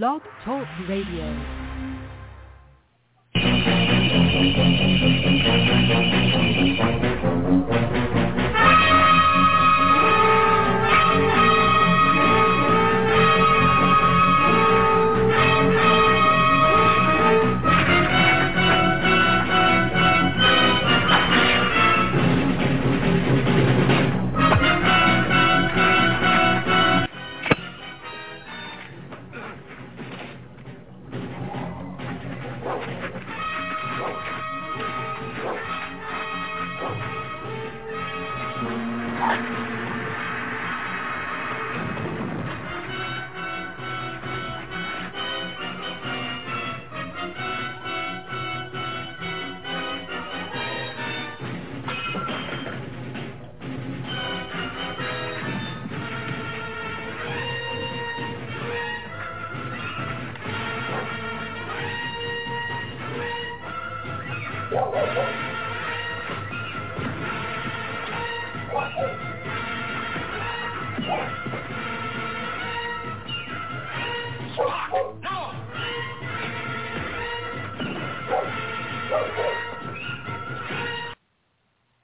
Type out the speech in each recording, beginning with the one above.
Blog Talk Radio.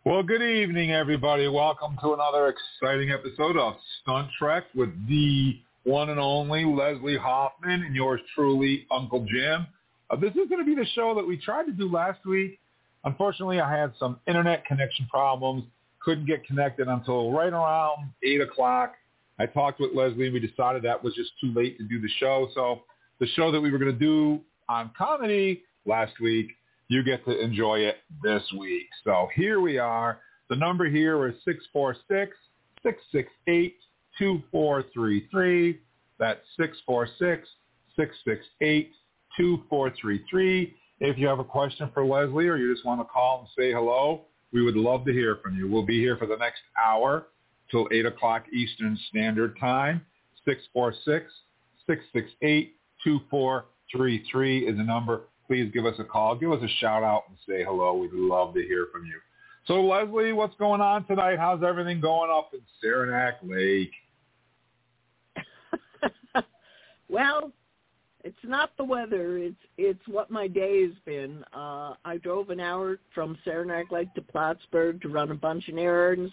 Well, good evening, everybody. Welcome to another exciting episode of Stunt Trek with the one and only Leslie Hoffman and yours truly, Uncle Jim. Uh, this is going to be the show that we tried to do last week. Unfortunately, I had some internet connection problems. Couldn't get connected until right around 8 o'clock. I talked with Leslie and we decided that was just too late to do the show. So the show that we were going to do on comedy last week you get to enjoy it this week. So here we are. The number here is 646-668-2433. That's 646-668-2433. If you have a question for Leslie or you just want to call and say hello, we would love to hear from you. We'll be here for the next hour till 8 o'clock Eastern Standard Time. 646-668-2433 is the number please give us a call. Give us a shout out and say hello. We'd love to hear from you. So Leslie, what's going on tonight? How's everything going up in Saranac Lake? well, it's not the weather. It's it's what my day has been. Uh, I drove an hour from Saranac Lake to Plattsburgh to run a bunch of errands.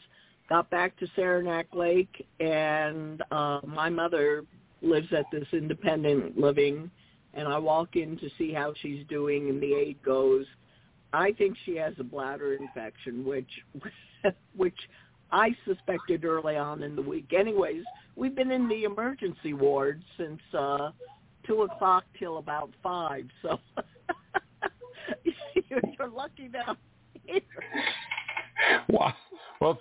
Got back to Saranac Lake, and uh, my mother lives at this independent living and I walk in to see how she's doing and the aide goes, I think she has a bladder infection, which which I suspected early on in the week. Anyways, we've been in the emergency ward since uh two o'clock till about five, so you're lucky now. Well, well,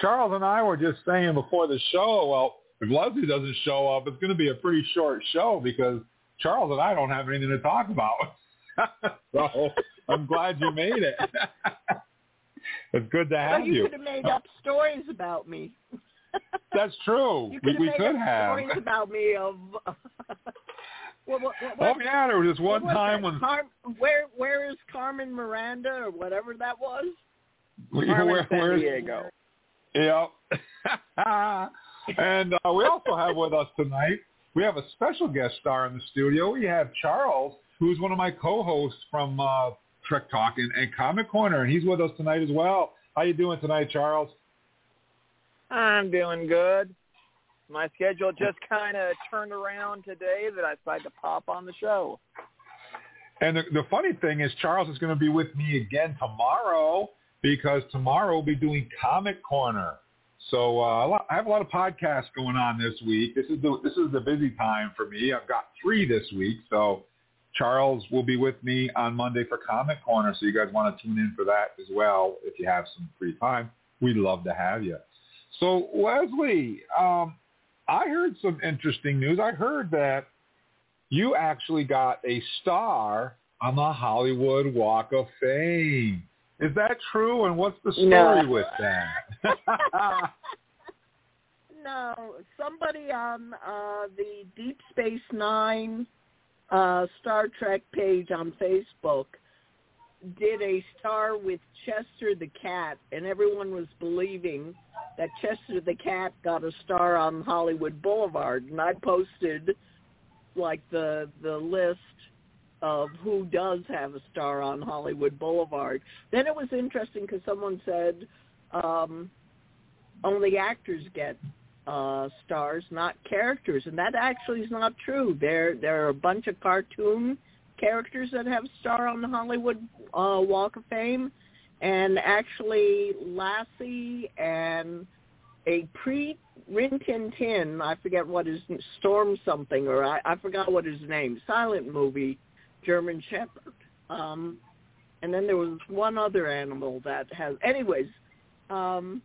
Charles and I were just saying before the show, well, if Leslie doesn't show up, it's going to be a pretty short show because Charles and I don't have anything to talk about. so I'm glad you made it. it's good to have well, you. You could have made up stories about me. That's true. You could we, we could have stories about me of. What, what, what, oh yeah, there was this one time when Car- where where is Carmen Miranda or whatever that was? Carmen where, San Diego. Yep. and uh, we also have with us tonight we have a special guest star in the studio. We have Charles, who's one of my co-hosts from uh, Trek Talk and, and Comic Corner, and he's with us tonight as well. How you doing tonight, Charles? I'm doing good. My schedule just kind of turned around today that I decided to pop on the show. And the, the funny thing is, Charles is going to be with me again tomorrow because tomorrow we'll be doing Comic Corner. So uh, I have a lot of podcasts going on this week. This is the this is the busy time for me. I've got three this week. So Charles will be with me on Monday for Comic Corner. So you guys want to tune in for that as well if you have some free time. we'd love to have you. So Leslie, um, I heard some interesting news. I heard that you actually got a star on the Hollywood Walk of Fame. Is that true? And what's the story No. with that? no, somebody on uh, the Deep Space Nine uh, Star Trek page on Facebook did a star with Chester the cat, and everyone was believing that Chester the cat got a star on Hollywood Boulevard, and I posted like the the list of who does have a star on Hollywood Boulevard. Then it was interesting because someone said um, only actors get uh, stars, not characters, and that actually is not true. There there are a bunch of cartoon characters that have star on the Hollywood uh, Walk of Fame, and actually Lassie and a pre Rin Tin Tin, I forget what his Storm something or I, I forgot what his name, silent movie, German Shepherd. Um, and then there was one other animal that has. Anyways, um,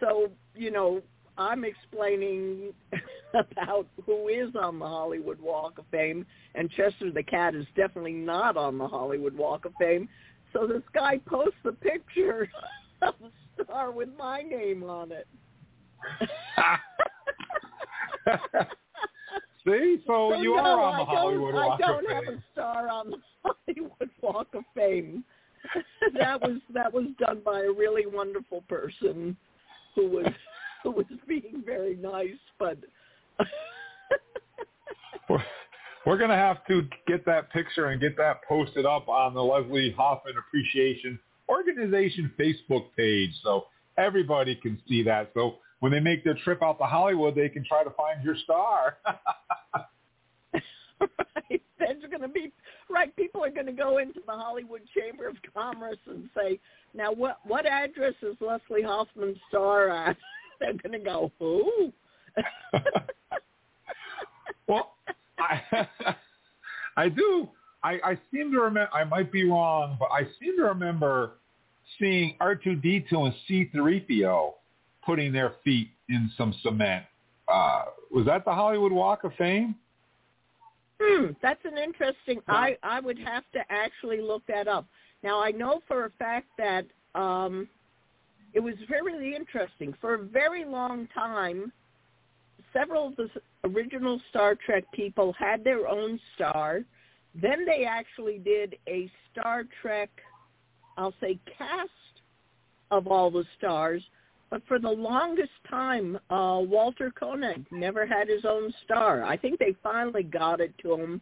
so you know I'm explaining about who is on the Hollywood Walk of Fame, and Chester the cat is definitely not on the Hollywood Walk of Fame. So this guy posts a picture of a star with my name on it. See, so, So you no, are on the Hollywood Walk I don't of have Fame. a star on the Hollywood Walk of Fame. that was that was done by a really wonderful person who was who was being very nice, but We're, we're going to have to get that picture and get that posted up on the Leslie Hoffman Appreciation Organization Facebook page so everybody can see that. So when they make their trip out to Hollywood, they can try to find your star. right, there's going to be right. People are going to go into the Hollywood Chamber of Commerce and say, "Now, what what address is Leslie Hoffman's star at?" They're going to go, "Who?" well, I, I do. I, I seem to remember. I might be wrong, but I seem to remember seeing R2D2 and C3PO putting their feet in some cement. Uh, was that the Hollywood Walk of Fame? Hmm, that's an interesting. I I would have to actually look that up. Now I know for a fact that um, it was very interesting. For a very long time, several of the original Star Trek people had their own star. Then they actually did a Star Trek, I'll say, cast of all the stars. But for the longest time, uh, Walter Koenig never had his own star. I think they finally got it to him,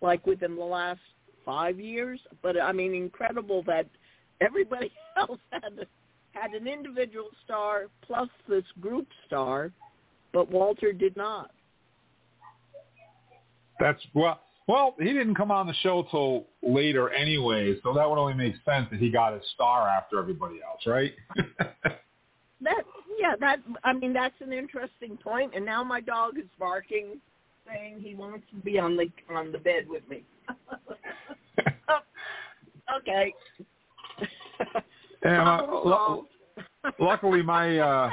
like within the last five years. But I mean, incredible that everybody else had had an individual star plus this group star, but Walter did not. That's well. Well, he didn't come on the show till later anyway, so that would only make sense that he got his star after everybody else, right? That yeah, that I mean that's an interesting point. And now my dog is barking, saying he wants to be on the on the bed with me. okay. and uh, solved. luckily, my uh,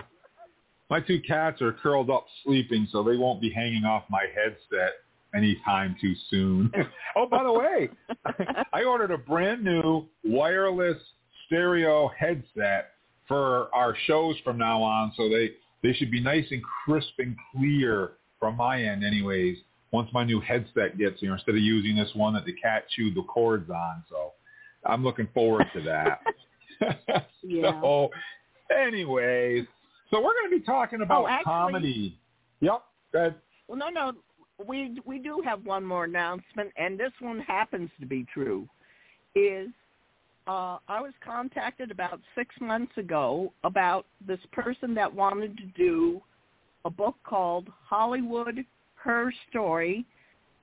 my two cats are curled up sleeping, so they won't be hanging off my headset anytime too soon. oh, by the way, I ordered a brand new wireless stereo headset for our shows from now on, so they they should be nice and crisp and clear from my end, anyways. Once my new headset gets here, instead of using this one that the cat chewed the cords on, so I'm looking forward to that. Yeah. So, anyways, so we're going to be talking about Oh, actually- comedy. Yep. Go. Well, no, no, we we do have one more announcement, and this one happens to be true. Is uh, I was contacted about six months ago about this person that wanted to do a book called Hollywood Her Story,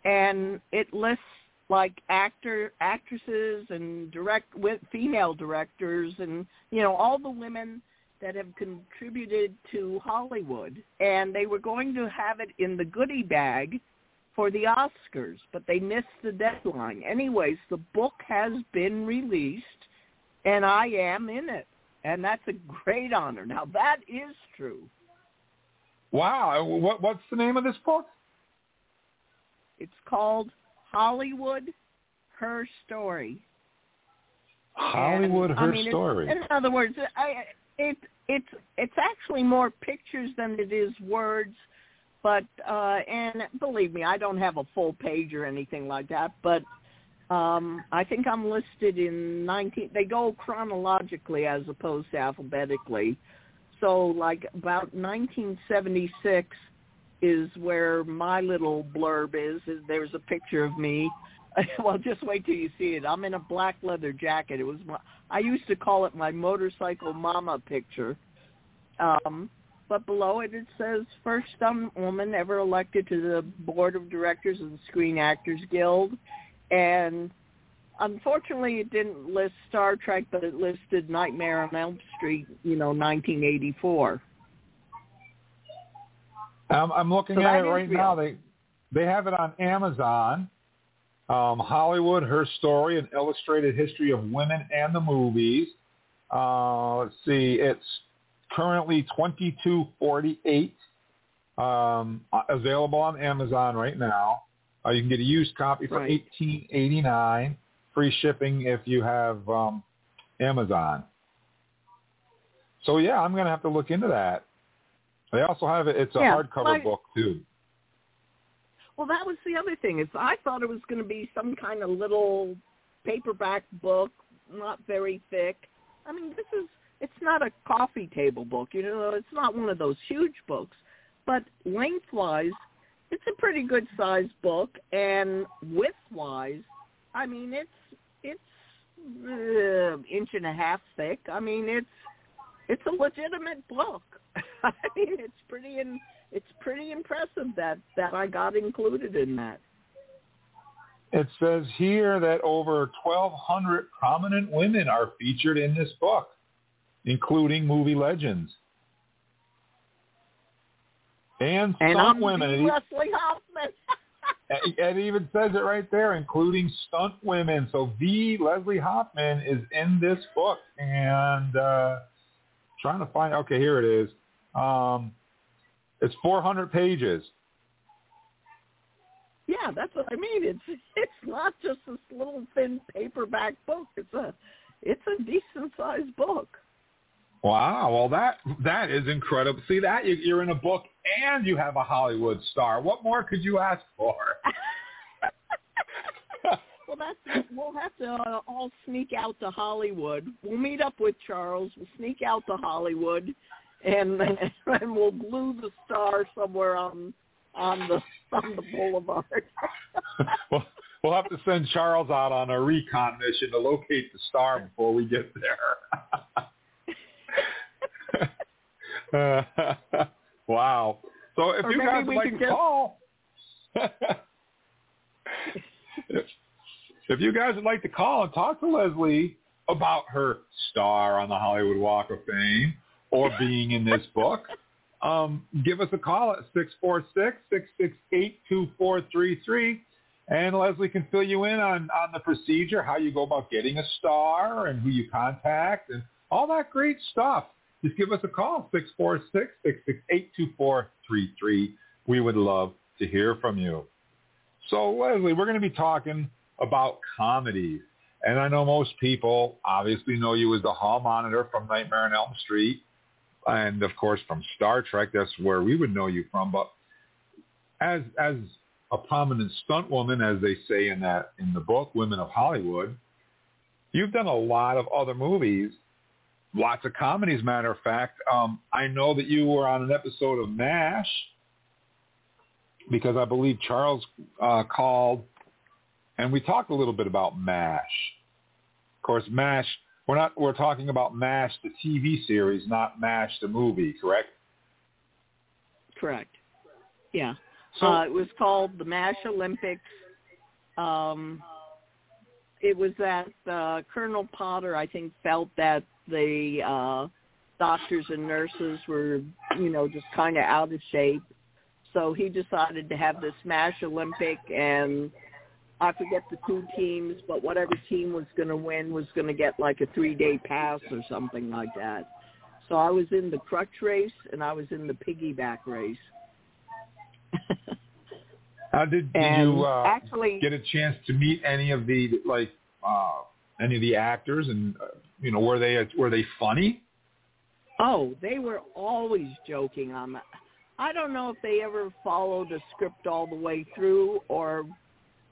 and it lists like actor actresses and direct with female directors and you know all the women that have contributed to Hollywood, and they were going to have it in the goodie bag for the Oscars, but they missed the deadline. Anyways, the book has been released, and I am in it. and that's a great honor. Now that is true. Wow. What what's the name of this book? It's called Hollywood Her Story. Hollywood and, Her I mean, Story. In other words, I, it it's it's actually more pictures than it is words. But uh and believe me, I don't have a full page or anything like that, but um I think I'm listed in 19 they go chronologically as opposed to alphabetically. So like about 1976 is where my little blurb is. there's a picture of me. well, just wait till you see it. I'm in a black leather jacket. It was my, I used to call it my motorcycle mama picture. Um, but below it it says first stunt woman ever elected to the board of directors of the Screen Actors Guild, and unfortunately it didn't list Star Trek, but it listed Nightmare on Elm Street, you know, 1984. I'm, I'm looking So at it right real. now. They they have it on Amazon. Um, Hollywood, her story, an illustrated history of women and the movies. Uh, let's see, it's currently twenty two forty eight. Um, available on Amazon right now. Uh, you can get a used copy for Right. eighteen eighty nine. Free shipping if you have um, Amazon. So yeah, I'm gonna have to look into that. They also have it. It's a Yeah, hardcover my- book too. Well, that was the other thing. Is I thought it was going to be some kind of little paperback book, not very thick. I mean, this is it's not a coffee table book, you know. It's not one of those huge books, but lengthwise, it's a pretty good sized book, and widthwise, I mean, it's it's uh, inch and a half thick. I mean, it's it's a legitimate book. I mean, it's pretty in it's pretty impressive that that I got included in that. It says here that over 1,200 prominent women are featured in this book, including movie legends. And And stunt I'm women. the Leslie Hoffman. it even says it right there, including stunt women. So V. Leslie Hoffman is in this book. And uh, trying to find, okay, here it is. Um, it's 400 pages. yeah, that's what I mean. It's it's not just this little thin paperback book. It's a it's a decent sized book. Wow, well that that is incredible. See that you, you're in a book and you have a Hollywood star. What more could you ask for? Well, that's we'll have to uh, all sneak out to Hollywood. We'll meet up with Charles. We'll sneak out to Hollywood, and and we'll glue the star somewhere on on the on the boulevard. we'll, we'll have to send Charles out on a recon mission to locate the star before we get there. wow. So if Or you guys would like to just- call, if, if you guys would like to call and talk to Leslie about her star on the Hollywood Walk of Fame or being in this book, um, give us a call at 646-668-2433 and Leslie can fill you in on, on the procedure, how you go about getting a star and who you contact and all that great stuff. Just give us a call, 646-668-2433. We would love to hear from you. So Leslie, we're going to be talking about comedies. And I know most people obviously know you as the hall monitor from Nightmare on Elm Street. And of course from Star Trek, that's where we would know you from. But as as a prominent stunt woman, as they say in that in the book, Women of Hollywood, you've done a lot of other movies, lots of comedies. Matter of fact, um, I know that you were on an episode of MASH because I believe Charles uh, called, and we talked a little bit about MASH. Of course, MASH. We're not. We're talking about MASH, the TV series, not MASH, the movie. Correct? Correct. Yeah. So- uh, it was called the MASH Olympics. Um, it was that uh, Colonel Potter, I think, felt that the uh, doctors and nurses were, you know, just kind of out of shape. So he decided to have this MASH Olympic, and I forget the two teams, but whatever team was going to win was going to get like a three-day pass or something like that. So I was in the crutch race and I was in the piggyback race. How did, did you uh, actually get a chance to meet any of the like uh, any of the actors and uh, you know were they were they funny? Oh, they were always joking on that. I don't know if they ever followed the script all the way through or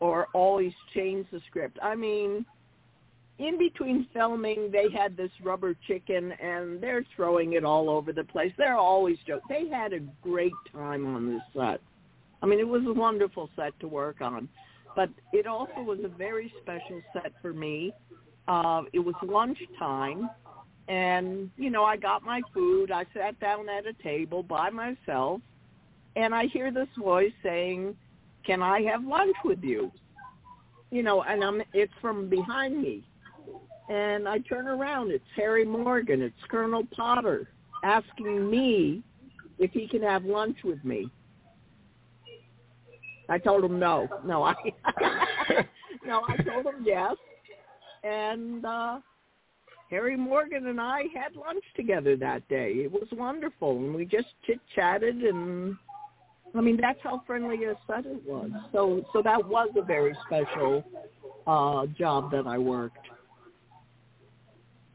or always changed the script. I mean, in between filming, they had this rubber chicken, and they're throwing it all over the place. They're always joking. They had a great time on this set. I mean, it was a wonderful set to work on, but it also was a very special set for me. Uh, it was lunchtime, and you know, I got my food. I sat down at a table by myself, and I hear this voice saying, "Can I have lunch with you?" You know, and I'm it's from behind me and I turn around. It's Harry Morgan. It's Colonel Potter asking me if he can have lunch with me. I told him no. No, I no, I told him yes. And uh Harry Morgan and I had lunch together that day. It was wonderful, and we just chit chatted, and I mean that's how friendly a set it was. So, so that was a very special uh job that I worked.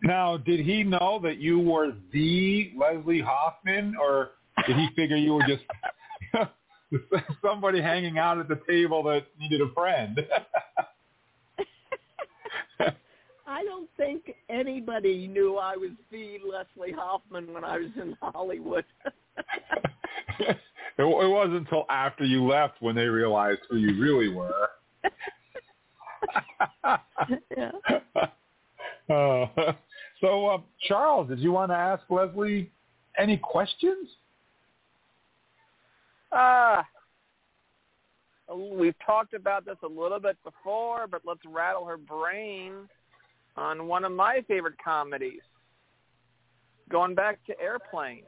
Now, did he know that you were the Leslie Hoffman, or did he figure you were just somebody hanging out at the table that needed a friend? I don't think anybody knew I was the Leslie Hoffman when I was in Hollywood. it, it wasn't until after you left when they realized who you really were. yeah. Uh, so, uh, Charles, did you want to ask Leslie any questions? Uh, we've talked about this a little bit before, but let's rattle her brain on one of my favorite comedies. Going back to Airplane.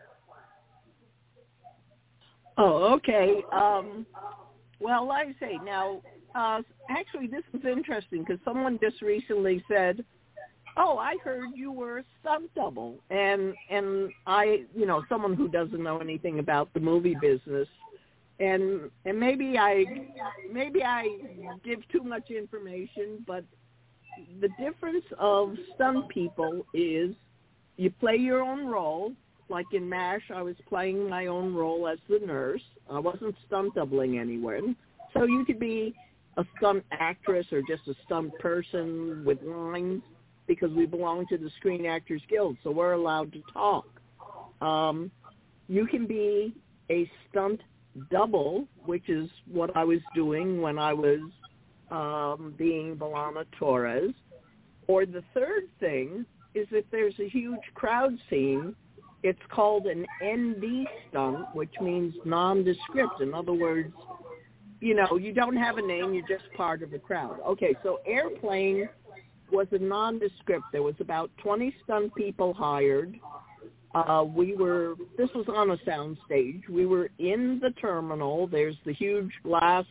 Oh, okay. Um, well, like I say, now, uh, actually, this is interesting because someone just recently said oh, I heard you were a stunt double, and and I, you know, someone who doesn't know anything about the movie business, and and maybe I, maybe I give too much information, but the difference of stunt people is you play your own role. Like in MASH, I was playing my own role as the nurse. I wasn't stunt doubling anyone. So you could be a stunt actress or just a stunt person with lines because we belong to the Screen Actors Guild, so we're allowed to talk. Um, you can be a stunt double, which is what I was doing when I was um, being B'Elanna Torres. Or the third thing is if there's a huge crowd scene, it's called an ND stunt, which means nondescript. In other words, you know, you don't have a name, you're just part of the crowd. Okay, so airplane was a nondescript. There was about 20 stunt people hired. Uh, we were, this was on a sound stage. We were in the terminal. There's the huge glass,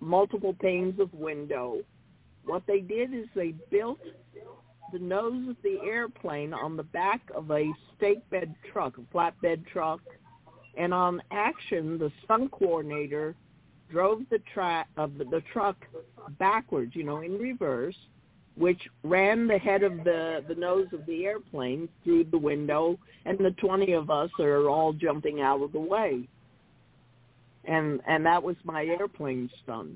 multiple panes of window. What they did is they built the nose of the airplane on the back of a stake bed truck, a flatbed truck. And on action, the stunt coordinator drove the, tra- of the, the truck backwards, you know, in reverse which ran the head of the, the nose of the airplane through the window, and the 20 of us are all jumping out of the way. And and that was my airplane stunt.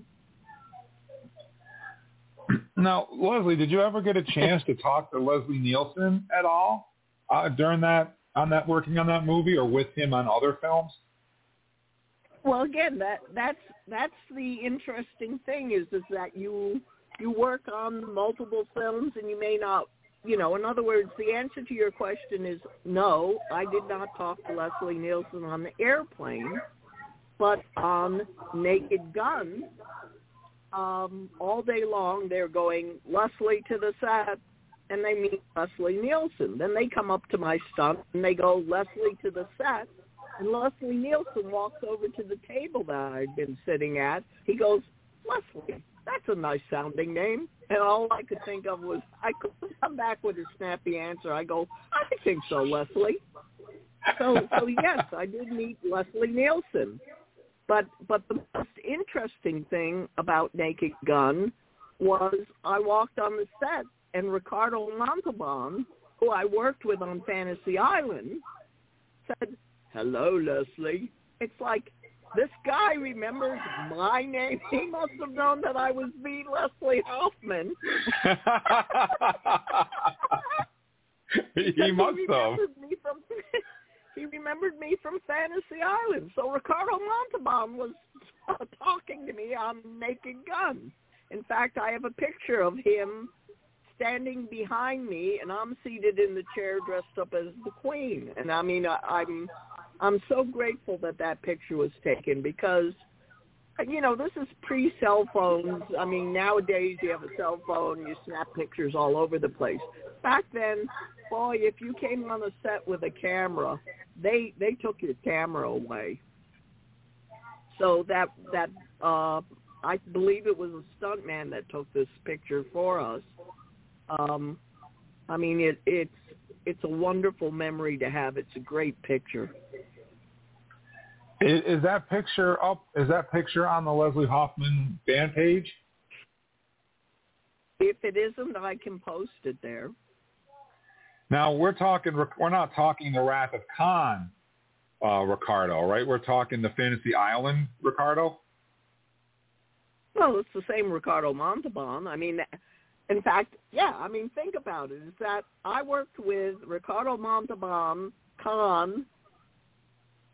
Now, Leslie, did you ever get a chance to talk to Leslie Nielsen at all uh, during that on that working on that movie, or with him on other films? Well, again, that that's that's the interesting thing is is that you you work on multiple films and you may not you know, in other words, the answer to your question is no, I did not talk to Leslie Nielsen on the airplane, but on Naked Gun, um, all day long they're going, Leslie to the set, and they meet Leslie Nielsen. Then they come up to my stunt and they go, Leslie to the set, and Leslie Nielsen walks over to the table that I'd been sitting at. He goes, Leslie, that's a nice sounding name. And all I could think of was I could come back with a snappy answer. I go, I think so, Leslie. So so yes, I did meet Leslie Nielsen. But but the most interesting thing about Naked Gun was I walked on the set and Ricardo Montalban, who I worked with on Fantasy Island, said, "Hello, Leslie." It's like this guy remembers my name. He must have known that I was the Leslie Hoffman. he he must have. remembered Me from, he remembered me from Fantasy Island. So Ricardo Montalban was talking to me on Naked Gun. In fact, I have a picture of him standing behind me, and I'm seated in the chair dressed up as the Queen. And I mean, I, I'm I'm so grateful that that picture was taken because, you know, this is pre-cell phones. I mean, nowadays you have a cell phone, you snap pictures all over the place. Back then, boy, if you came on a set with a camera, they they took your camera away. So that that uh, I believe it was a stuntman that took this picture for us. Um, I mean, it, it's it's a wonderful memory to have. It's a great picture. Is, is that picture up? Is that picture on the Leslie Hoffman fan page? If it isn't, I can post it there. Now we're talking. We're not talking the Wrath of Khan, uh, Ricardo, right? We're talking the Fantasy Island, Ricardo. Well, it's the same Ricardo Montalban. I mean, in fact, yeah. I mean, think about it. Is that I worked with Ricardo Montalban Khan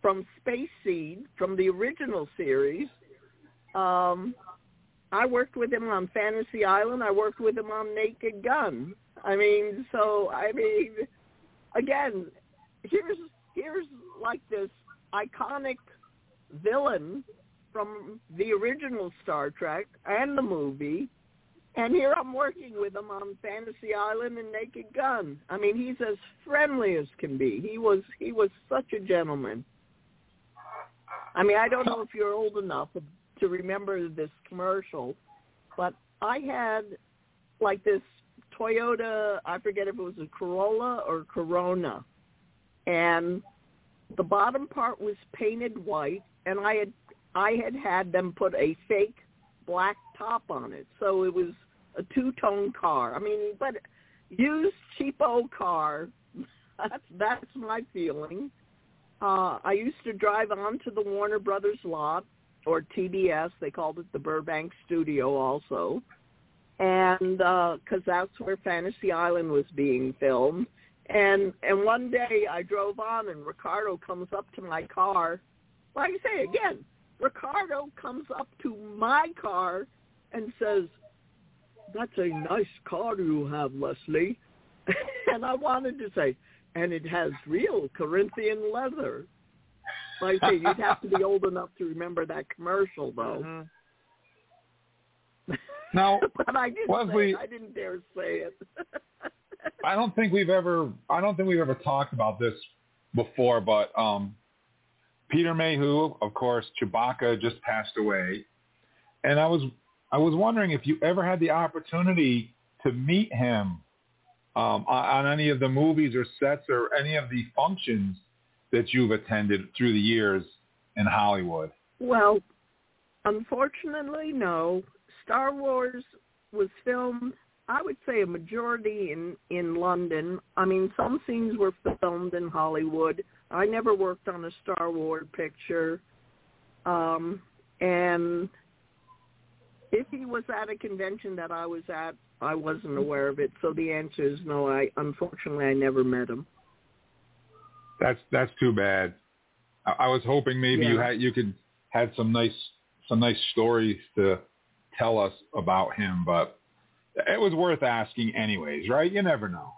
from Space Seed from the original series. Um, I worked with him on Fantasy Island. I worked with him on Naked Gun. I mean, so I mean, again, here's here's like this iconic villain from the original Star Trek and the movie, and here I'm working with him on Fantasy Island and Naked Gun. I mean, he's as friendly as can be. He was he was such a gentleman. I mean, I don't know if you're old enough to remember this commercial, but I had like this Toyota, I forget if it was a Corolla or Corona, and the bottom part was painted white, and I had I had had them put a fake black top on it, so it was a two-tone car. I mean, but used cheapo car. That's that's my feeling. Uh, I used to drive onto the Warner Brothers lot or TBS. They called it the Burbank Studio also, and because uh, that's where Fantasy Island was being filmed. And and one day I drove on, and Ricardo comes up to my car. Like I say again, Ricardo comes up to my car and says, "That's a nice car you have, Leslie." and I wanted to say, "And it has real Corinthian leather." Like I say, you'd have to be old enough to remember that commercial, though. Mm-hmm. Now, but I didn't Leslie. I didn't dare say it. I don't think we've ever. I don't think we've ever talked about this before, but um, Peter Mayhew, of course, Chewbacca just passed away, and I was I was wondering if you ever had the opportunity to meet him um, on, on any of the movies or sets or any of the functions that you've attended through the years in Hollywood. Well, unfortunately, no. Star Wars was filmed, I would say, a majority in in London. I mean, some scenes were filmed in Hollywood. I never worked on a Star Wars picture, um, and if he was at a convention that I was at, I wasn't aware of it. So the answer is no. I unfortunately I never met him. That's that's too bad. I, I was hoping maybe Yeah. you had you could had some nice some nice stories to tell us about him, but it was worth asking anyways, right? You never know.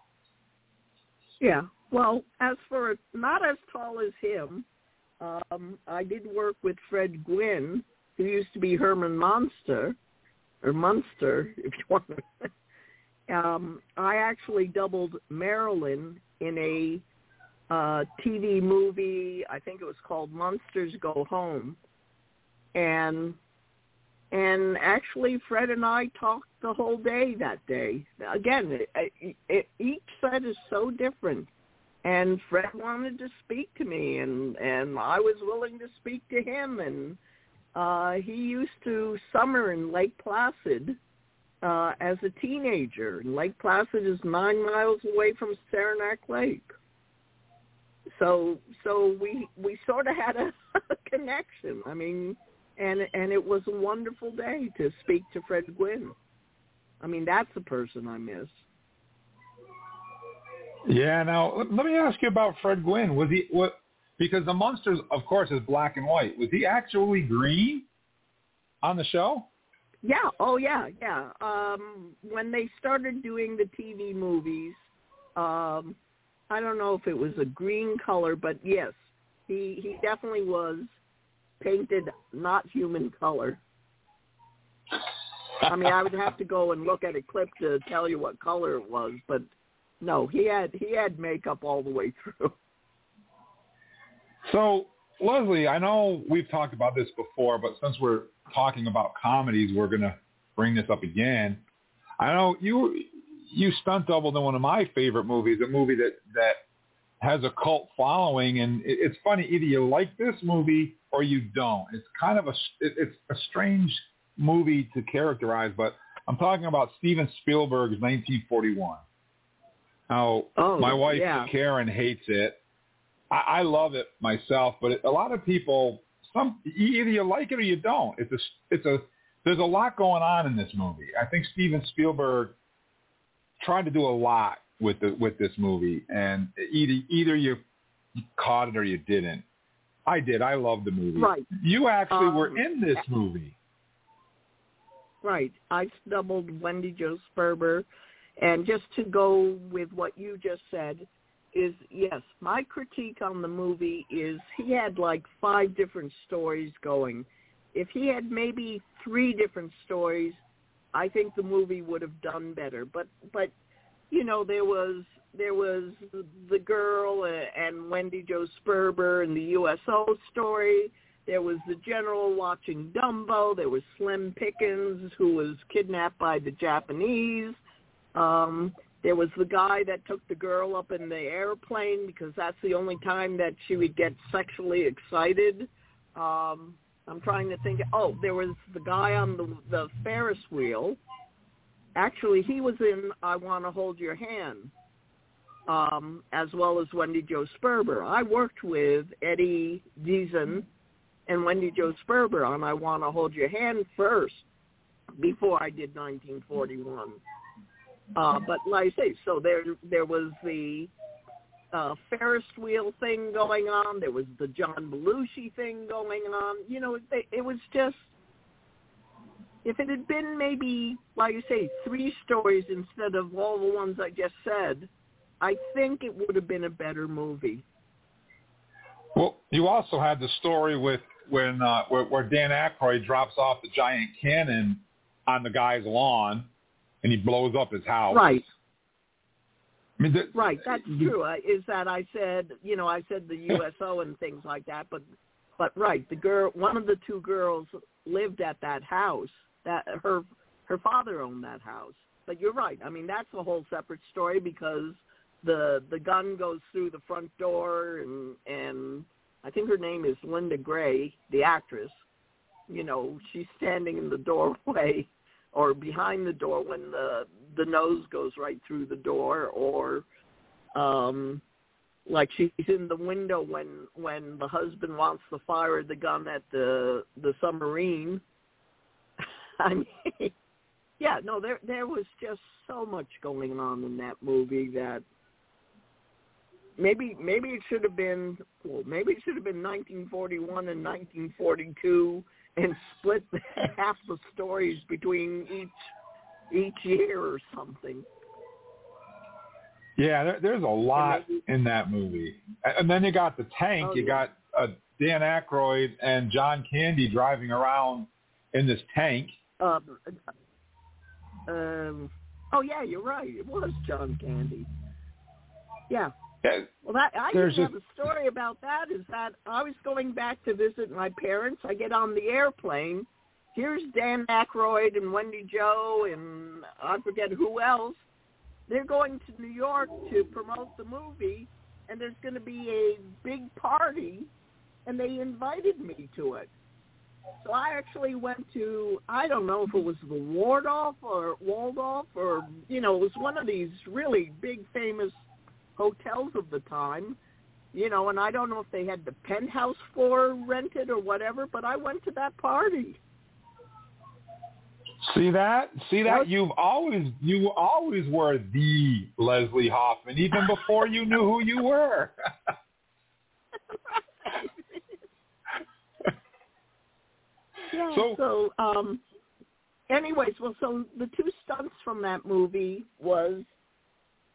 Yeah. Well, as for not as tall as him, um, I did work with Fred Gwynne, who used to be Herman Monster, or Munster, if you want. um, I actually doubled Marilyn in a uh, TV movie. I think it was called Monsters Go Home, and and actually Fred and I talked the whole day that day. Again, it, it, it, each set is so different, and Fred wanted to speak to me, and and I was willing to speak to him, and uh, he used to summer in Lake Placid uh, as a teenager. Lake Placid is nine miles away from Saranac Lake. So so we we sort of had a, a connection. I mean, and and it was a wonderful day to speak to Fred Gwynne. I mean, that's the person I miss. Yeah. Now let me ask you about Fred Gwynne. Was he what? Because the Munsters, of course, is black and white. Was he actually green on the show? Yeah. Oh, yeah, yeah. Um, when they started doing the TV movies, um, I don't know if it was a green color, but yes, he he definitely was painted not human color. I mean, I would have to go and look at a clip to tell you what color it was, but no, he had he had makeup all the way through. So, Leslie, I know we've talked about this before, but since we're talking about comedies, we're going to bring this up again. I know you you stunt doubled in one of my favorite movies, a movie that that has a cult following, and it, it's funny. Either you like this movie or you don't. It's kind of a it, it's a strange movie to characterize, but I'm talking about Steven Spielberg's 1941. Now, oh, my wife yeah. Karen hates it. I, I love it myself, but it, a lot of people, some either you like it or you don't. It's a it's a there's a lot going on in this movie. I think Steven Spielberg tried to do a lot with the with this movie, and either either you caught it or you didn't. I did. I loved the movie. Right. You actually Um, were in this movie. Right. I snubbled Wendy Jo Sperber. And just to go with what you just said, is yes, my critique on the movie is he had like five different stories going. If he had maybe three different stories, I think the movie would have done better. But but you know there was there was the girl and Wendy Jo Sperber and the USO story. There was the general watching Dumbo. There was Slim Pickens who was kidnapped by the Japanese. Um, there was the guy that took the girl up in the airplane because that's the only time that she would get sexually excited. Um, I'm trying to think. Oh, there was the guy on the the Ferris wheel. Actually, he was in I Want to Hold Your Hand, um, as well as Wendy Jo Sperber. I worked with Eddie Deezen and Wendy Jo Sperber on I Want to Hold Your Hand first before I did 1941. Uh, but like I say, so there there was the uh, Ferris wheel thing going on. There was the John Belushi thing going on. You know, it, it was just if it had been maybe, like you say, three stories instead of all the ones I just said, I think it would have been a better movie. Well, you also had the story with when uh, where, where Dan Aykroyd drops off the giant cannon on the guy's lawn, and he blows up his house. Right. I mean, Right, that's true. Uh, Is that I said, you know, I said the USO and things like that, but but right, the girl, one of the two girls lived at that house. That her her father owned that house. But you're right. I mean, that's a whole separate story because the the gun goes through the front door and and I think her name is Linda Gray, the actress. You know, she's standing in the doorway or behind the door when the the nose goes right through the door or um like she's in the window when when the husband wants to fire the gun at the the submarine. I mean yeah no there there was just so much going on in that movie that maybe maybe it should have been well maybe it should have been 1941 and 1942 and split half the stories between each each year or something. Yeah, there, there's a lot in that movie. And then you got the tank. Oh, you yeah. got uh, Dan Aykroyd and John Candy driving around in this tank. Um, um, oh yeah, you're right. It was John Candy. Yeah. Well, that I There's just have a story about that. Is that I was going back to visit my parents. I get on the airplane, here's Dan Aykroyd and Wendy Jo and I forget who else. They're going to New York to promote the movie, and there's going to be a big party, and they invited me to it. So I actually went to I don't know if it was the Waldorf or Waldorf or you know it was one of these really big famous hotels of the time, you know, and I don't know if they had the penthouse floor rented or whatever, but I went to that party. See that? See that? What? You've always you always were the Leslie Hoffman, even before you knew who you were. yeah. So- So, um, anyways, well, so the two stunts from that movie was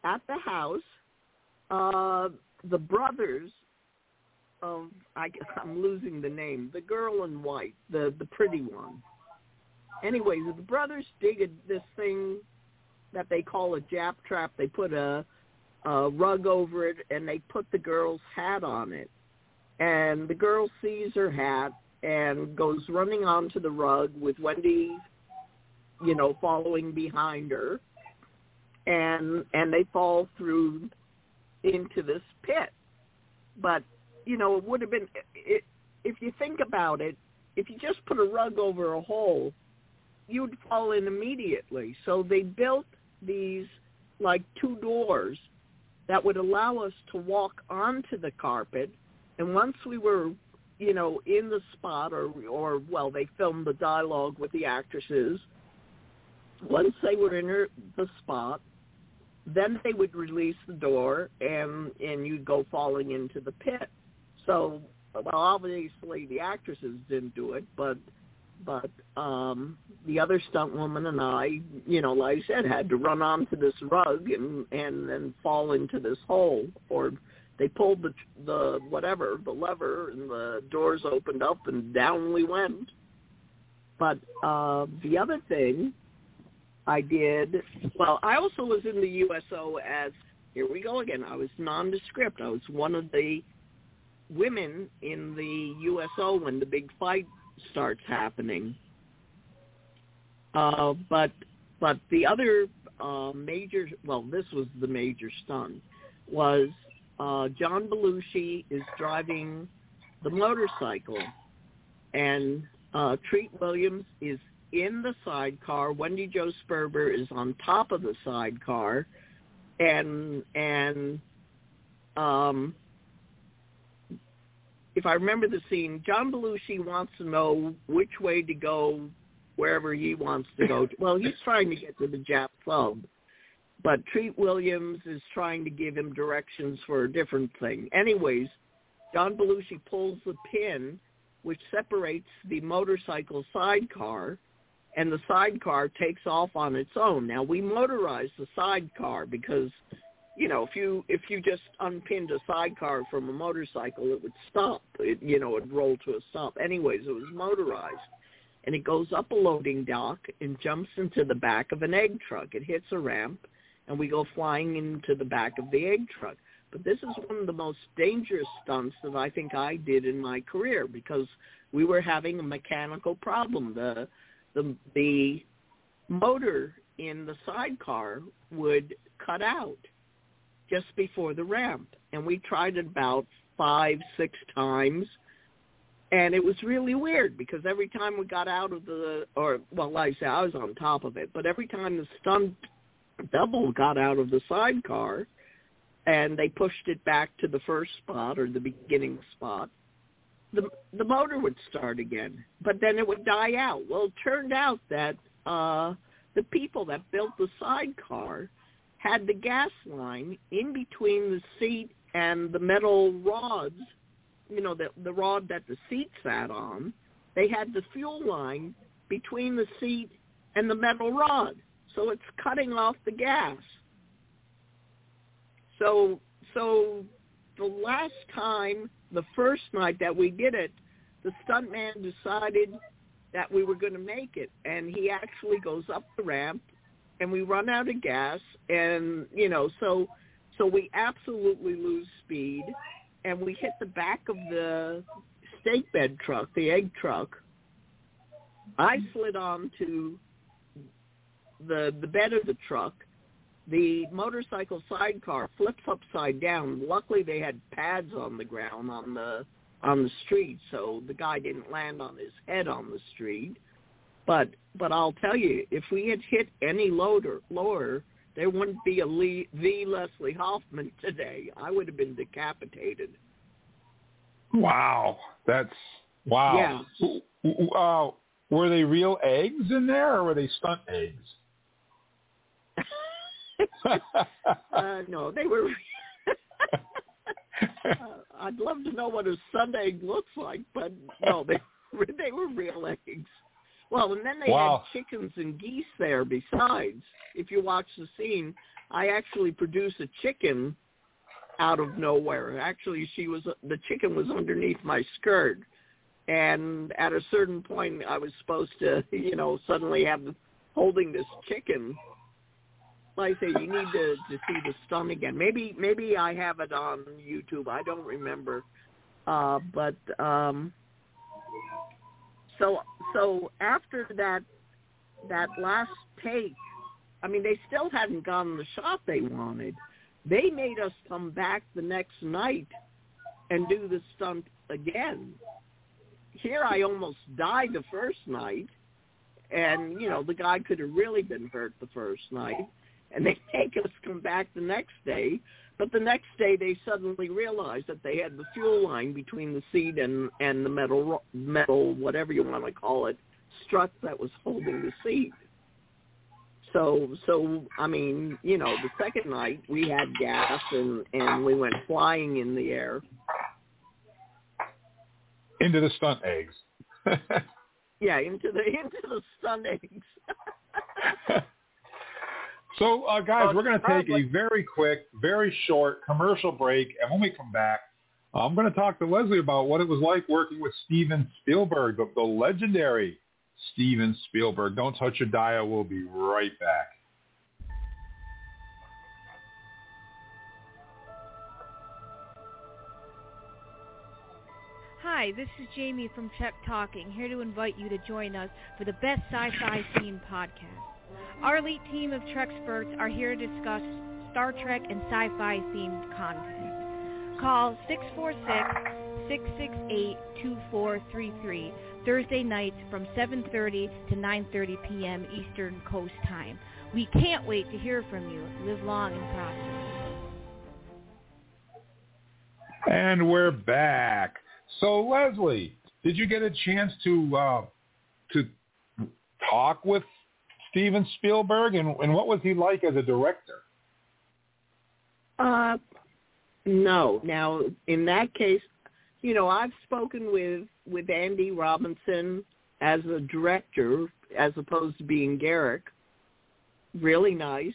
at the house. Uh, the brothers of I, I'm losing the name. The girl in white, the the pretty one. Anyway, the brothers dig a, this thing that they call a jap trap. They put a, a rug over it and they put the girl's hat on it. And the girl sees her hat and goes running onto the rug with Wendy, you know, following behind her. And and they fall through into this pit. But, you know, it would have been it, if you think about it, if you just put a rug over a hole, you'd fall in immediately. So they built these like two doors that would allow us to walk onto the carpet. And once we were, you know, in the spot or or well, they filmed the dialogue with the actresses. Once they were in the spot, then they would release the door and and you'd go falling into the pit. So well obviously the actresses didn't do it, but but um the other stunt woman and I, you know, like I said, had to run onto this rug and and then fall into this hole or they pulled the the whatever, the lever and the doors opened up and down we went. But uh the other thing I did well, I also was in the USO as here we go again. I was nondescript. I was one of the women in the USO when the big fight starts happening. Uh, but but the other uh, major, well, this was the major stunt, was uh, John Belushi is driving the motorcycle, and uh, Treat Williams is in the sidecar. Wendy Jo Sperber is on top of the sidecar, and and um, if I remember the scene, John Belushi wants to know which way to go wherever he wants to go. Well, he's trying to get to the Jap club, but Treat Williams is trying to give him directions for a different thing. Anyways, John Belushi pulls the pin which separates the motorcycle sidecar, and the sidecar takes off on its own. Now we motorized the sidecar because you know, if you if you just unpinned a sidecar from a motorcycle, it would stop. It, you know, it'd roll to a stop. Anyways, it was motorized, and it goes up a loading dock and jumps into the back of an egg truck. It hits a ramp, and we go flying into the back of the egg truck. But this is one of the most dangerous stunts that I think I did in my career because we were having a mechanical problem. The the the motor in the sidecar would cut out just before the ramp. And we tried it about five, six times. And it was really weird because every time we got out of the, or, well, like I say, I was on top of it, but every time the stunt double got out of the sidecar and they pushed it back to the first spot or the beginning spot, the the motor would start again, but then it would die out. Well, it turned out that uh the people that built the sidecar had the gas line in between the seat and the metal rods, you know, the the rod that the seat sat on. They had the fuel line between the seat and the metal rod. So it's cutting off the gas. So so the last time, the first night that we did it, the stuntman decided that we were going to make it, and he actually goes up the ramp, and we run out of gas, and you know, so so we absolutely lose speed, and we hit the back of the stake bed truck, the egg truck, I slid onto the the bed of the truck. The motorcycle sidecar flips upside down. Luckily, they had pads on the ground on the on the street, so the guy didn't land on his head on the street. But but I'll tell you, if we had hit any loader lower, there wouldn't be a Lee, the Leslie Hoffman today. I would have been decapitated. Wow, that's wow. Yeah. Uh, were they real eggs in there, or were they stunt eggs? uh, no, they were. uh, I'd love to know what a egg looks like, but no, they they were real eggs. Well, and then they wow. had chickens and geese there besides. If you watch the scene, I actually produced a chicken out of nowhere. Actually, she was the chicken was underneath my skirt, and at a certain point, I was supposed to, you know, suddenly have holding this chicken. Like I say, you need to to see the stun again. Maybe maybe I have it on YouTube. I don't remember, uh, but um, so so after that that last take, I mean, they still hadn't gotten the shot they wanted. They made us come back the next night and do the stunt again. Here I almost died the first night, and you know the guy could have really been hurt the first night, and they make us come back the next day. But the next day they suddenly realized that they had the fuel line between the seat and and the metal metal whatever you want to call it strut that was holding the seat. So so I mean, you know, the second night we had gas and and we went flying in the air into the stunt eggs. yeah, into the into the stunt eggs. So, uh, guys, we're going to take a very quick, very short commercial break, and when we come back, I'm going to talk to Leslie about what it was like working with Steven Spielberg, the, the legendary Steven Spielberg. Don't touch your dial. We'll be right back. Hi, this is Jamie from Trek Talking, here to invite you to join us for the best sci-fi themed podcast. Our elite team of Treksperts are here to discuss Star Trek and sci-fi themed content. Call 646-668-2433 Thursday nights from 7.30 to 9.30 p.m. Eastern Coast Time. We can't wait to hear from you. Live long and prosper. And we're back. So, Leslie, did you get a chance to uh, to talk with Steven Spielberg, and, and what was he like as a director? Uh, no. Now, in that case, you know, I've spoken with with Andy Robinson as a director, as opposed to being Garak. Really nice.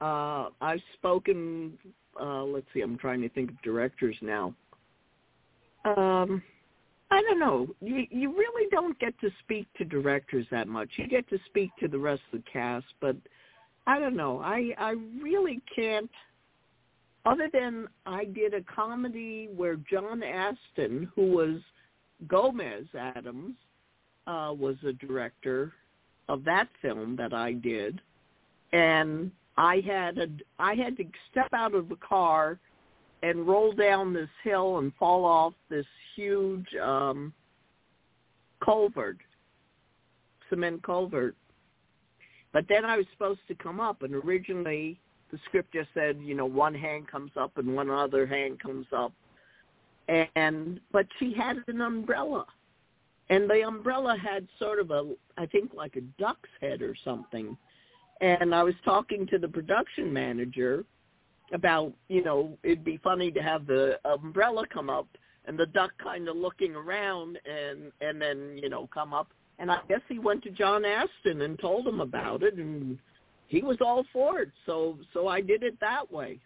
Uh, I've spoken. Uh, let's see. I'm trying to think of directors now. Um, I don't know. You you really don't get to speak to directors that much. You get to speak to the rest of the cast, but I don't know. I I really can't other than I did a comedy where John Astin, who was Gomez Addams, uh, was the director of that film that I did, and I had a I had to step out of the car and roll down this hill and fall off this huge um, culvert, cement culvert. But then I was supposed to come up, and originally the script just said, you know, one hand comes up and one other hand comes up. And but she had an umbrella. And the umbrella had sort of a I think like a duck's head or something. And I was talking to the production manager about, you know, it'd be funny to have the umbrella come up and the duck kind of looking around and and then, you know, come up. And I guess he went to John Astin and told him about it and he was all for it. So so I did it that way.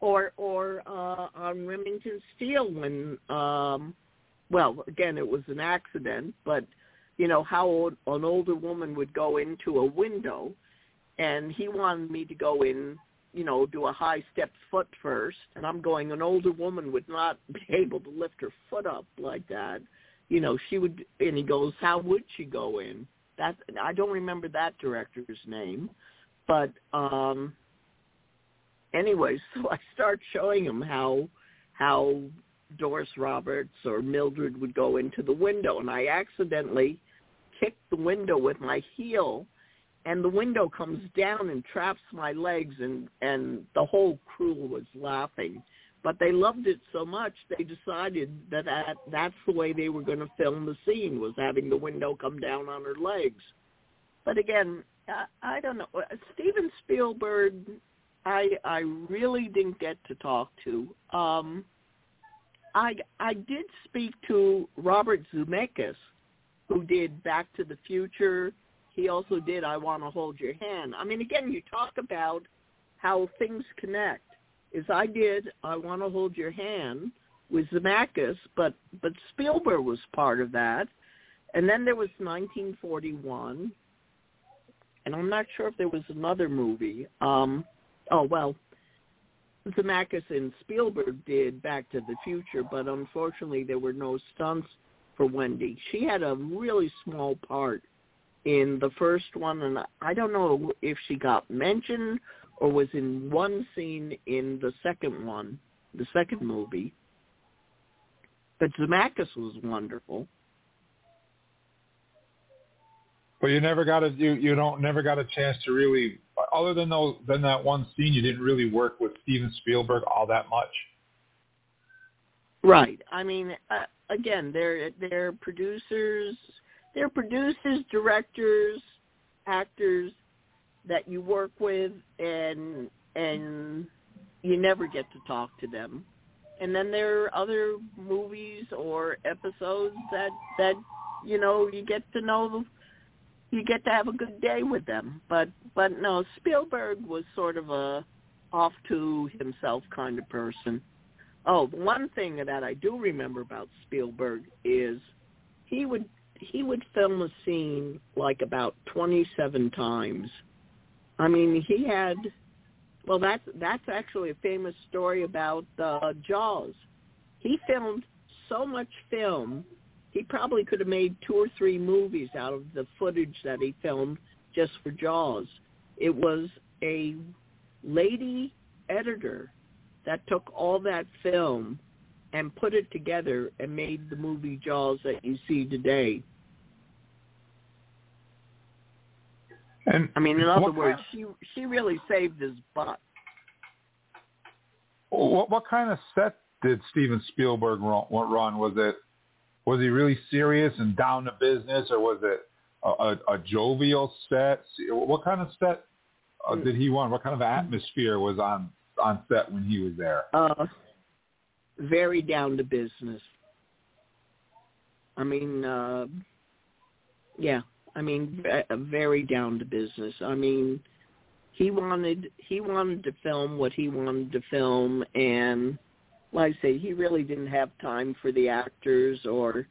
Or or uh on Remington Steele when um well, again it was an accident, but you know how an older woman would go into a window and he wanted me to go in, you know, do a high step foot first and I'm going an older woman would not be able to lift her foot up like that. you know, she would, and he goes, how would she go in? That I don't remember that director's name, but um anyway, so I start showing him how how Doris Roberts or Mildred would go into the window, and I accidentally kicked the window with my heel, and the window comes down and traps my legs, and and the whole crew was laughing. But they loved it so much they decided that, that that's the way they were going to film the scene was having the window come down on her legs. But again, I, I don't know. Steven Spielberg, I I really didn't get to talk to. Um, I I did speak to Robert Zemeckis, who did Back to the Future. He also did I Want to Hold Your Hand. I mean, again, you talk about how things connect is I did I Want to Hold Your Hand with Zemeckis, but but Spielberg was part of that. And then there was 1941, and I'm not sure if there was another movie. Um, oh well, Zemeckis and Spielberg did Back to the Future, but unfortunately there were no stunts for Wendy. She had a really small part in the first one, and I don't know if she got mentioned or was in one scene in the second one, the second movie. But Zemeckis was wonderful. But you never got a you you don't never got a chance to really other than those than that one scene you didn't really work with Steven Spielberg all that much. Right. I mean, uh, again, they're they're producers, they're producers, directors, actors that you work with and and you never get to talk to them. And then there are other movies or episodes that that you know you get to know you get to have a good day with them. But but no, Spielberg was sort of a off to himself kind of person. Oh, one thing that I do remember about Spielberg is he would he would film a scene like about 27 times I mean, he had. Well, that's that's actually a famous story about uh, Jaws. He filmed so much film, he probably could have made two or three movies out of the footage that he filmed just for Jaws. It was a lady editor that took all that film and put it together and made the movie Jaws that you see today. And I mean, in other words, kind, she she really saved his butt. what what kind of set did Steven Spielberg run? run? Was it was he really serious and down to business, or was it a, a, a jovial set? What kind of set uh, did he run? What kind of atmosphere was on on set when he was there? Uh, very down to business. I mean, uh, yeah, I mean, very down to business. I mean, he wanted he wanted to film what he wanted to film, and like I say, he really didn't have time for the actors or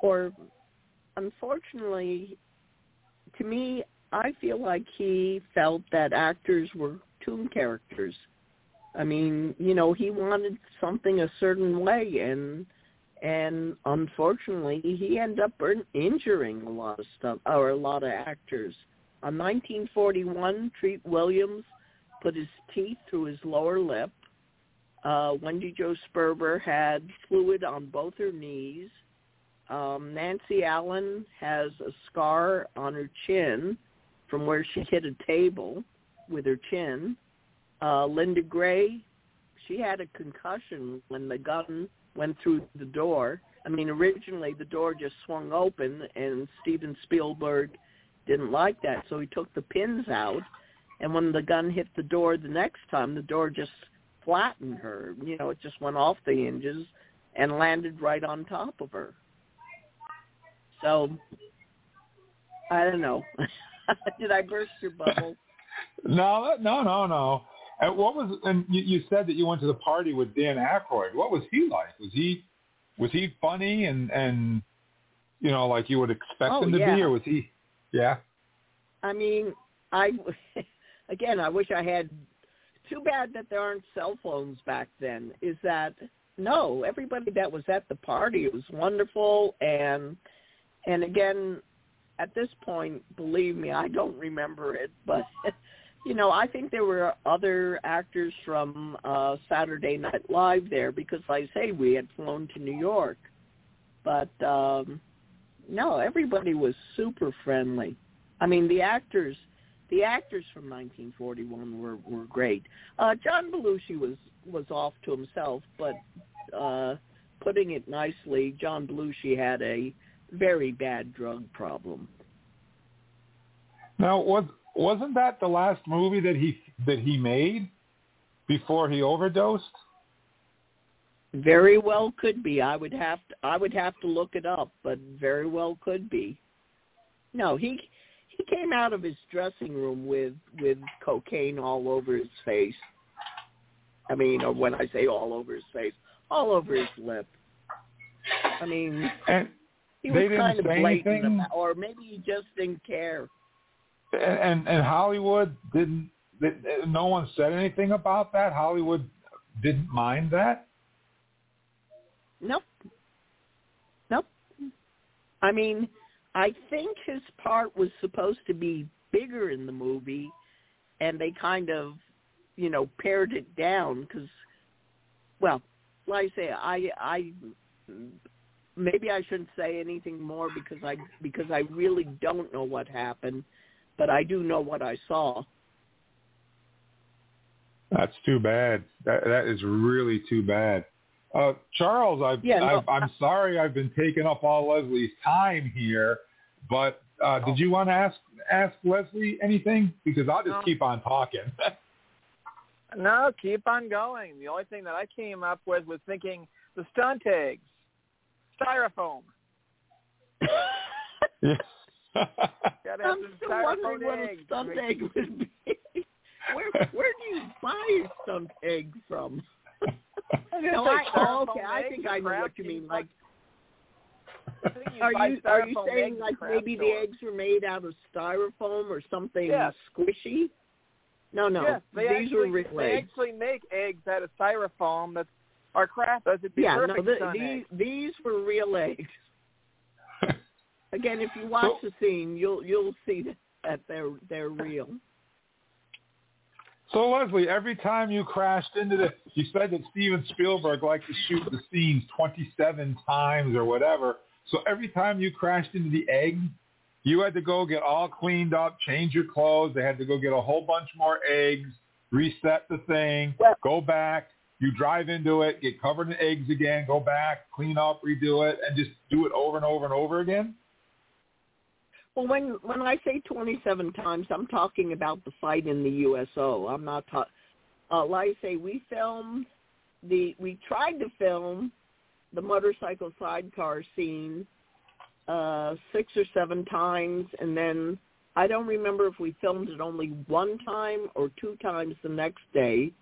or unfortunately, to me, I feel like he felt that actors were tomb characters. I mean, you know, he wanted something a certain way, and and unfortunately, he ended up injuring a lot of stuff or a lot of actors. On 1941, Treat Williams put his teeth through his lower lip. Uh, Wendy Jo Sperber had fluid on both her knees. Um, Nancy Allen has a scar on her chin from where she hit a table with her chin. Uh, Linda Gray, she had a concussion when the gun went through the door. I mean, originally the door just swung open, and Steven Spielberg didn't like that, so he took the pins out. And when the gun hit the door the next time, the door just flattened her. You know, it just went off the hinges and landed right on top of her. So, I don't know. Did I burst your bubble? no, no, no, no. And what was and you, you said that you went to the party with Dan Aykroyd. What was he like? Was he was he funny and and you know like you would expect oh, him to yeah. be, or was he? Yeah. I mean, I again, I wish I had. Too bad that there aren't cell phones back then. Is that no, everybody that was at the party, it was wonderful. And and again, at this point, believe me, I don't remember it, but you know, I think there were other actors from uh Saturday Night Live there because, like I say, we had flown to New York. But um no, everybody was super friendly. I mean, the actors, the actors from 1941 were were great. Uh John Belushi was was off to himself, but uh putting it nicely, John Belushi had a very bad drug problem. Now, was wasn't that the last movie that he that he made before he overdosed? Very well could be. I would have to I would have to look it up, but very well could be. No, he he came out of his dressing room with with cocaine all over his face. I mean, or when I say all over his face, all over his lip. I mean, and he was kind of blatant about, or maybe he just didn't care. And and Hollywood didn't. No one said anything about that. Hollywood didn't mind that. Nope. Nope. I mean, I think his part was supposed to be bigger in the movie, and they kind of, you know, pared it down because, well, like I say, I, I, maybe I shouldn't say anything more because I because I really don't know what happened, but I do know what I saw. That's too bad. That that is really too bad. Uh, Charles, I've, Yeah, no, I've, I'm sorry I've been taking up all Leslie's time here, but uh, did you want to ask ask Leslie anything? Because I'll just No. keep on talking. No, keep on going. The only thing that I came up with was thinking the stunt eggs, styrofoam. Yeah. Gotta I'm still wondering what a eggs. stunt Make- egg would be. Where where do you buy a stunt egg from? no, I, oh, okay, I think I know what you mean. Like, you are you are you saying like at craft maybe the eggs were made out of styrofoam or something Yes. squishy? No, no, Yes, they these actually, were real they eggs. actually make eggs out of styrofoam that are craft. Those would be Yeah, no, perfect the, stunt these eggs. these were real eggs. Again, if you watch So- the scene, you'll you'll see that, they're they're real. so Leslie, every time you crashed into the, you said that Steven Spielberg liked to shoot the scenes 27 times or whatever. So every time you crashed into the egg, you had to go get all cleaned up, change your clothes. They had to go get a whole bunch more eggs, reset the thing, Well- go back. You drive into it, get covered in eggs again, go back, clean up, redo it, and just do it over and over and over again. Well, when when I say 27 times, I'm talking about the fight in the USO. I'm not talking. Uh, like I say, we filmed the. We tried to film the motorcycle sidecar scene uh, six or seven times, and then I don't remember if we filmed it only one time or two times the next day.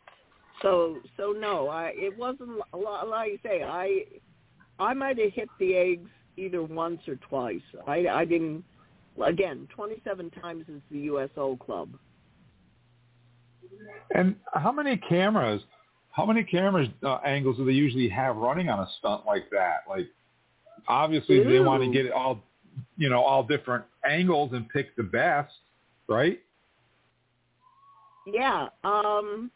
So so no, I it wasn't. Like I say, I I might have hit the eggs either once or twice. I I didn't. Again, 27 times is the USO club. And how many cameras, how many cameras uh, angles do they usually have running on a stunt like that? Like, obviously they want to get it all, you know, all different angles and pick the best, right? Yeah. Um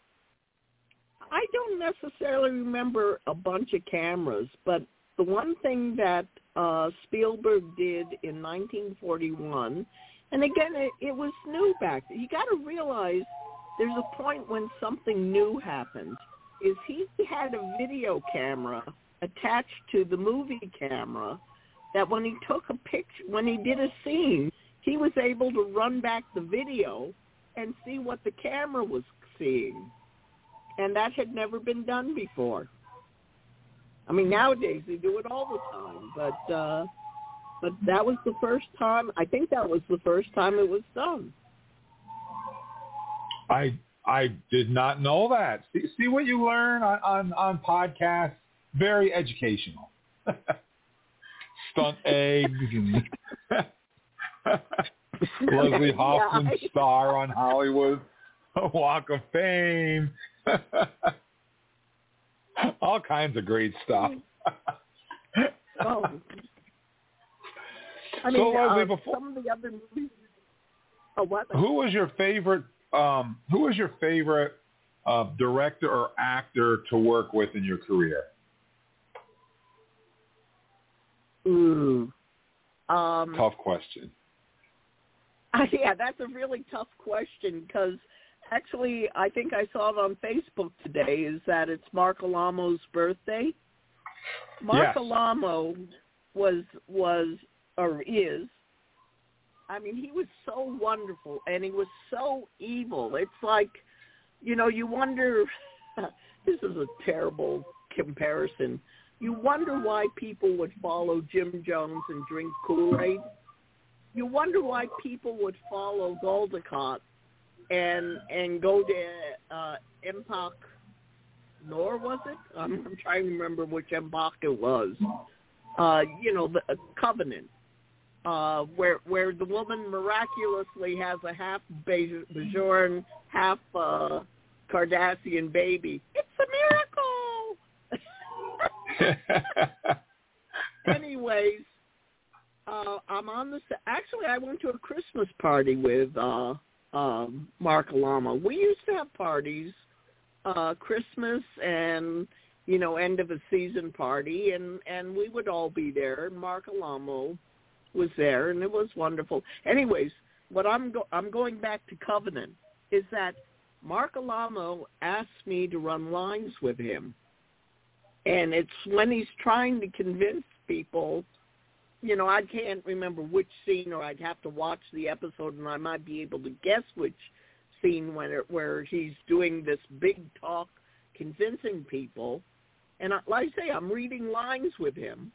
I don't necessarily remember a bunch of cameras, but the one thing that uh Spielberg did in 1941, and again it, it was new back then. You got to realize there's a point when something new happens. Is he had a video camera attached to the movie camera that when he took a picture, when he did a scene, he was able to run back the video and see what the camera was seeing. And that had never been done before. I mean, nowadays they do it all the time, but uh but that was the first time. I think that was the first time it was done. I I did not know that. See, see what you learn on on, on podcasts. Very educational. Stunt eggs and Leslie Hoffman Yeah, star on Hollywood Walk of Fame. All kinds of great stuff. oh. I mean, so Leslie, uh, before, some of the other movies. Oh, who was your favorite? Um, who was your favorite uh, director or actor to work with in your career? Ooh. Um, Tough question. yeah, that's a really tough question because actually, I think I saw it on Facebook today. Is that it's Marc Alaimo's birthday? Marc Yes. Alaimo was was or is. I mean, he was so wonderful and he was so evil. It's like, you know, you wonder. this is a terrible comparison. You wonder why people would follow Jim Jones and drink Kool-Aid. You wonder why people would follow Gul Dukat and and go to uh Empok Nor was it? I'm, I'm trying to remember which Empok it was. Uh, you know, the uh, Covenant, uh, where where the woman miraculously has a half Baj- Bajoran, half uh, Cardassian baby. It's a miracle. Anyways, uh, I'm on the. Actually, I went to a Christmas party with uh, um, Marc Alaimo. We used to have parties, uh, Christmas and you know end of a season party, and and we would all be there. And Marc Alaimo was there, and it was wonderful. Anyways, what I'm go- I'm going back to Covenant is that Marc Alaimo asked me to run lines with him, and it's when he's trying to convince people you know, I can't remember which scene, or I'd have to watch the episode, and I might be able to guess which scene when it, where he's doing this big talk, convincing people. And I, like I say, I'm reading lines with him,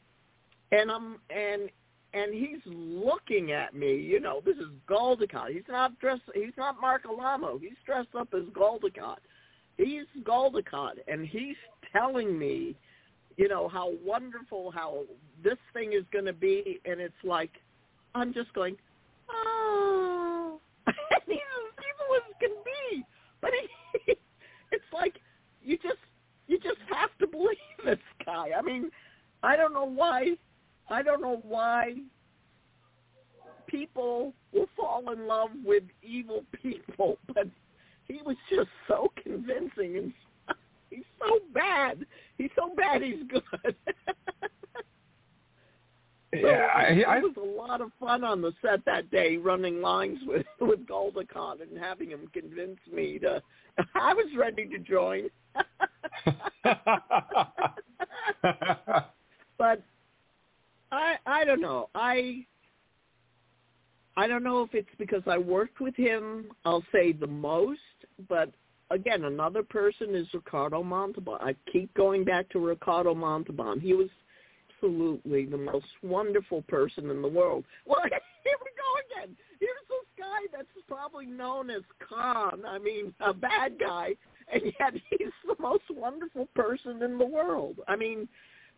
and I'm and and he's looking at me. You know, this is Gul Dukat. He's not dressed. He's not Marc Alaimo. He's dressed up as Gul Dukat. He's Gul Dukat, and he's telling me you know, how wonderful, how this thing is going to be. And it's like, I'm just going, oh. as evil as can be. But it's like, you just, you just have to believe this guy. I mean, I don't know why, I don't know why people will fall in love with evil people, but he was just so convincing and he's so bad. He's so bad. He's good. So Yeah, I, it I, was a lot of fun on the set that day, running lines with with Gul Dukat and having him convince me to. I was ready to join, but I I don't know. I I don't know if it's because I worked with him. I'll say the most, but again, another person is Ricardo Montalban. I keep going back to Ricardo Montalban. He was absolutely the most wonderful person in the world. Well, here we go again. Here's this guy that's probably known as Khan. I mean, a bad guy, and yet he's the most wonderful person in the world. I mean,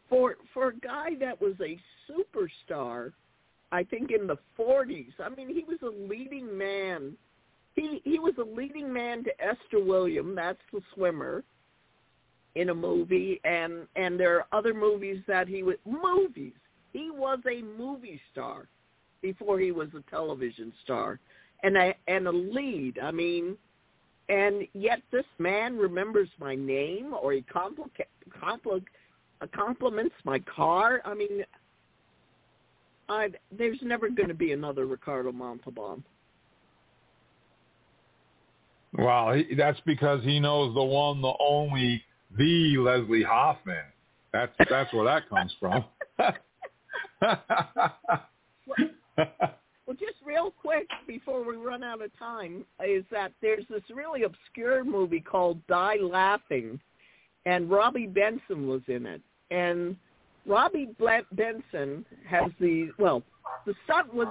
for for a guy that was a superstar, I think in the 40s. I mean, he was a leading man he he was a leading man to Esther William, that's the swimmer, in a movie, and and there are other movies that he was movies. He was a movie star before he was a television star, and a and a lead. I mean, and yet this man remembers my name, or he complica- compli- compliments my car. I mean, I there's never going to be another Ricardo Montalban. Well, he, that's because he knows the one, the only, the Leslie Hoffman. That's that's where that comes from. Well, just real quick before we run out of time, is that there's this really obscure movie called Die Laughing, and Robby Benson was in it. And Robby Benson has the well, the stunt was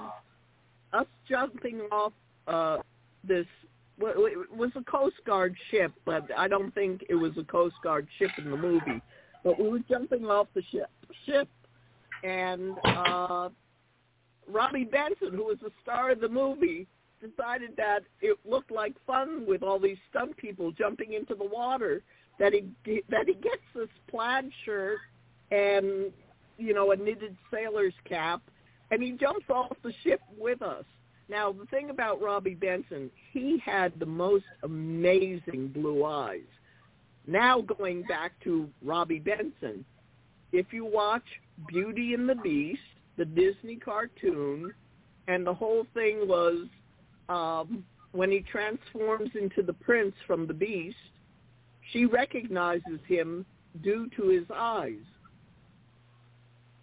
us jumping off uh, this. It was a Coast Guard ship, but I don't think it was a Coast Guard ship in the movie. But we were jumping off the ship, ship, and uh, Robby Benson, who was the star of the movie, decided that it looked like fun with all these stunt people jumping into the water. that he that he gets this plaid shirt and you know a knitted sailor's cap, and he jumps off the ship with us. Now the thing about Robby Benson, he had the most amazing blue eyes. Now going back to Robby Benson, if you watch Beauty and the Beast, the Disney cartoon, and the whole thing was um, when he transforms into the prince from the beast, she recognizes him due to his eyes.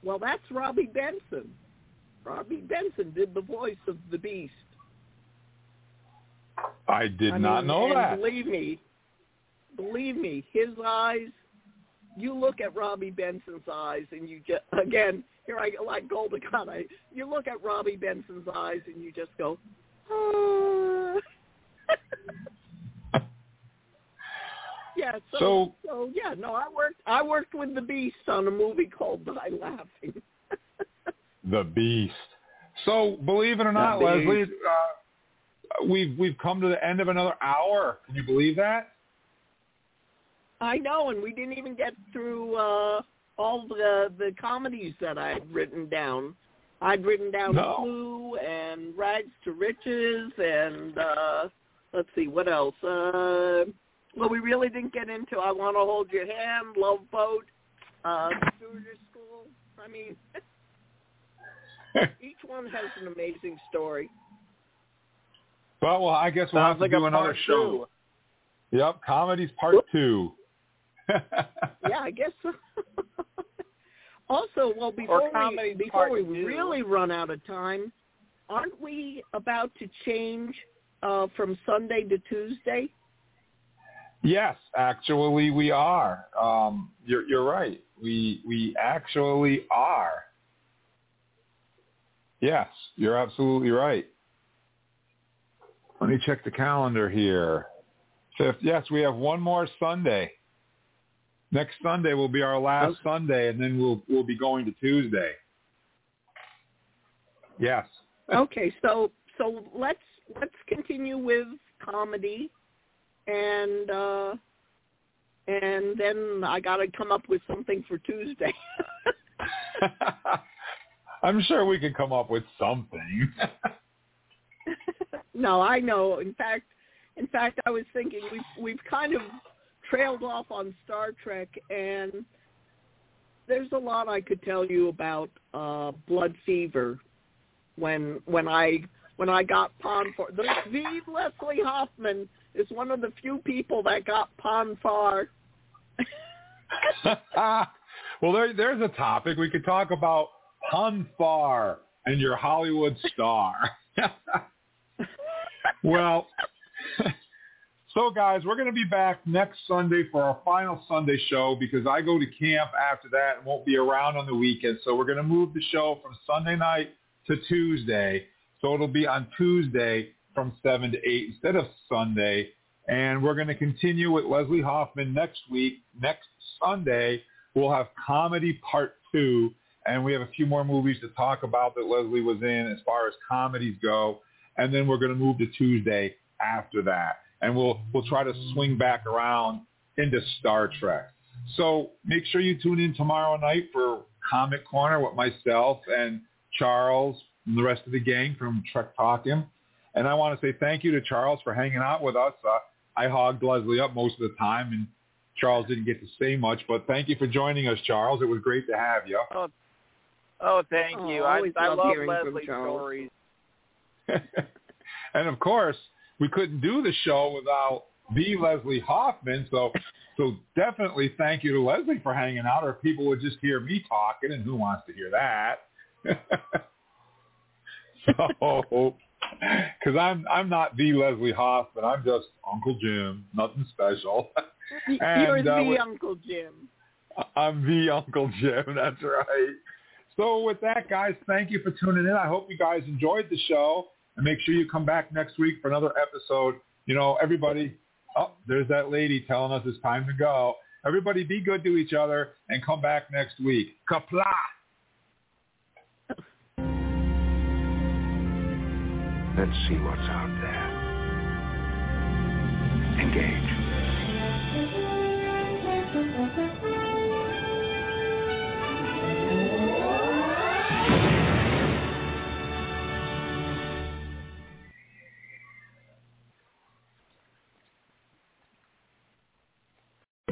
Well, that's Robby Benson. Robby Benson did the voice of the beast. I did I not mean, know that. Believe me, believe me, his eyes. You look at Robby Benson's eyes, and you just again here I like Golden I You look at Robby Benson's eyes, and you just go, ah. yeah. So, So- so yeah, no, I worked. I worked with the Beast on a movie called Die Laughing. The Beast. So believe it or not, Leslie, uh, we've we've come to the end of another hour. Can you believe that? I know, and we didn't even get through uh, all the the comedies that I had written down. I'd written down No. Clue and Rags to Riches, and uh, let's see what else. Uh, well, we really didn't get into I Want to Hold Your Hand, Love Boat, uh, Stewardess School. I mean, each one has an amazing story. Well, well, I guess we'll have to like do another show. two. Yep, comedies part two. yeah, I guess so. also, well, before we before we two. really run out of time, aren't we about to change uh, from Sunday to Tuesday? Yes, actually, we are. Um, you're you're right. We we actually are. Yes, you're absolutely right. Let me check the calendar here. Fifth. Yes, we have one more Sunday. Next Sunday will be our last Okay. Sunday, and then we'll we'll be going to Tuesday. Yes. Okay, so so let's let's continue with comedy, and uh, and then I got to come up with something for Tuesday. I'm sure we could come up with something. no, I know. In fact, in fact, I was thinking we've we've kind of trailed off on Star Trek, and there's a lot I could tell you about uh, Blood Fever. When when I when I got Pon farr, the Vive Leslie Hoffman is one of the few people that got Pon farr. well, there, there's a topic we could talk about Hunfar and your Hollywood star. well, so guys, we're going to be back next Sunday for our final Sunday show because I go to camp after that and won't be around on the weekend. So we're going to move the show from Sunday night to Tuesday. So it'll be on Tuesday from 7 to 8 instead of Sunday. And we're going to continue with Leslie Hoffman next week. Next Sunday, we'll have comedy part two. And we have a few more movies to talk about that Leslie was in as far as comedies go. And then we're going to move to Tuesday after that. And we'll, we'll try to swing back around into Star Trek. So make sure you tune in tomorrow night for Comic Corner with myself and Charles and the rest of the gang from Trek Talking. And I want to say thank you to Charles for hanging out with us. Uh, I hogged Leslie up most of the time, and Charles didn't get to say much. But thank you for joining us, Charles. It was great to have you. Oh, thank Oh, you. I I, I love love hearing from Leslie's stories. and of course, we couldn't do the show without the Leslie Hoffman. So, so definitely thank you to Leslie for hanging out, or people would just hear me talking, and who wants to hear that? so, because I'm I'm not the Leslie Hoffman, I'm just Uncle Jim, nothing special. And, You're uh, the with- Uncle Jim. I'm the Uncle Jim. That's right. So with that, guys, thank you for tuning in. I hope you guys enjoyed the show, and make sure you come back next week for another episode. You know, everybody. Oh, there's that lady telling us it's time to go. Everybody, be good to each other and come back next week. Qapla'. Let's see what's out there. Engage.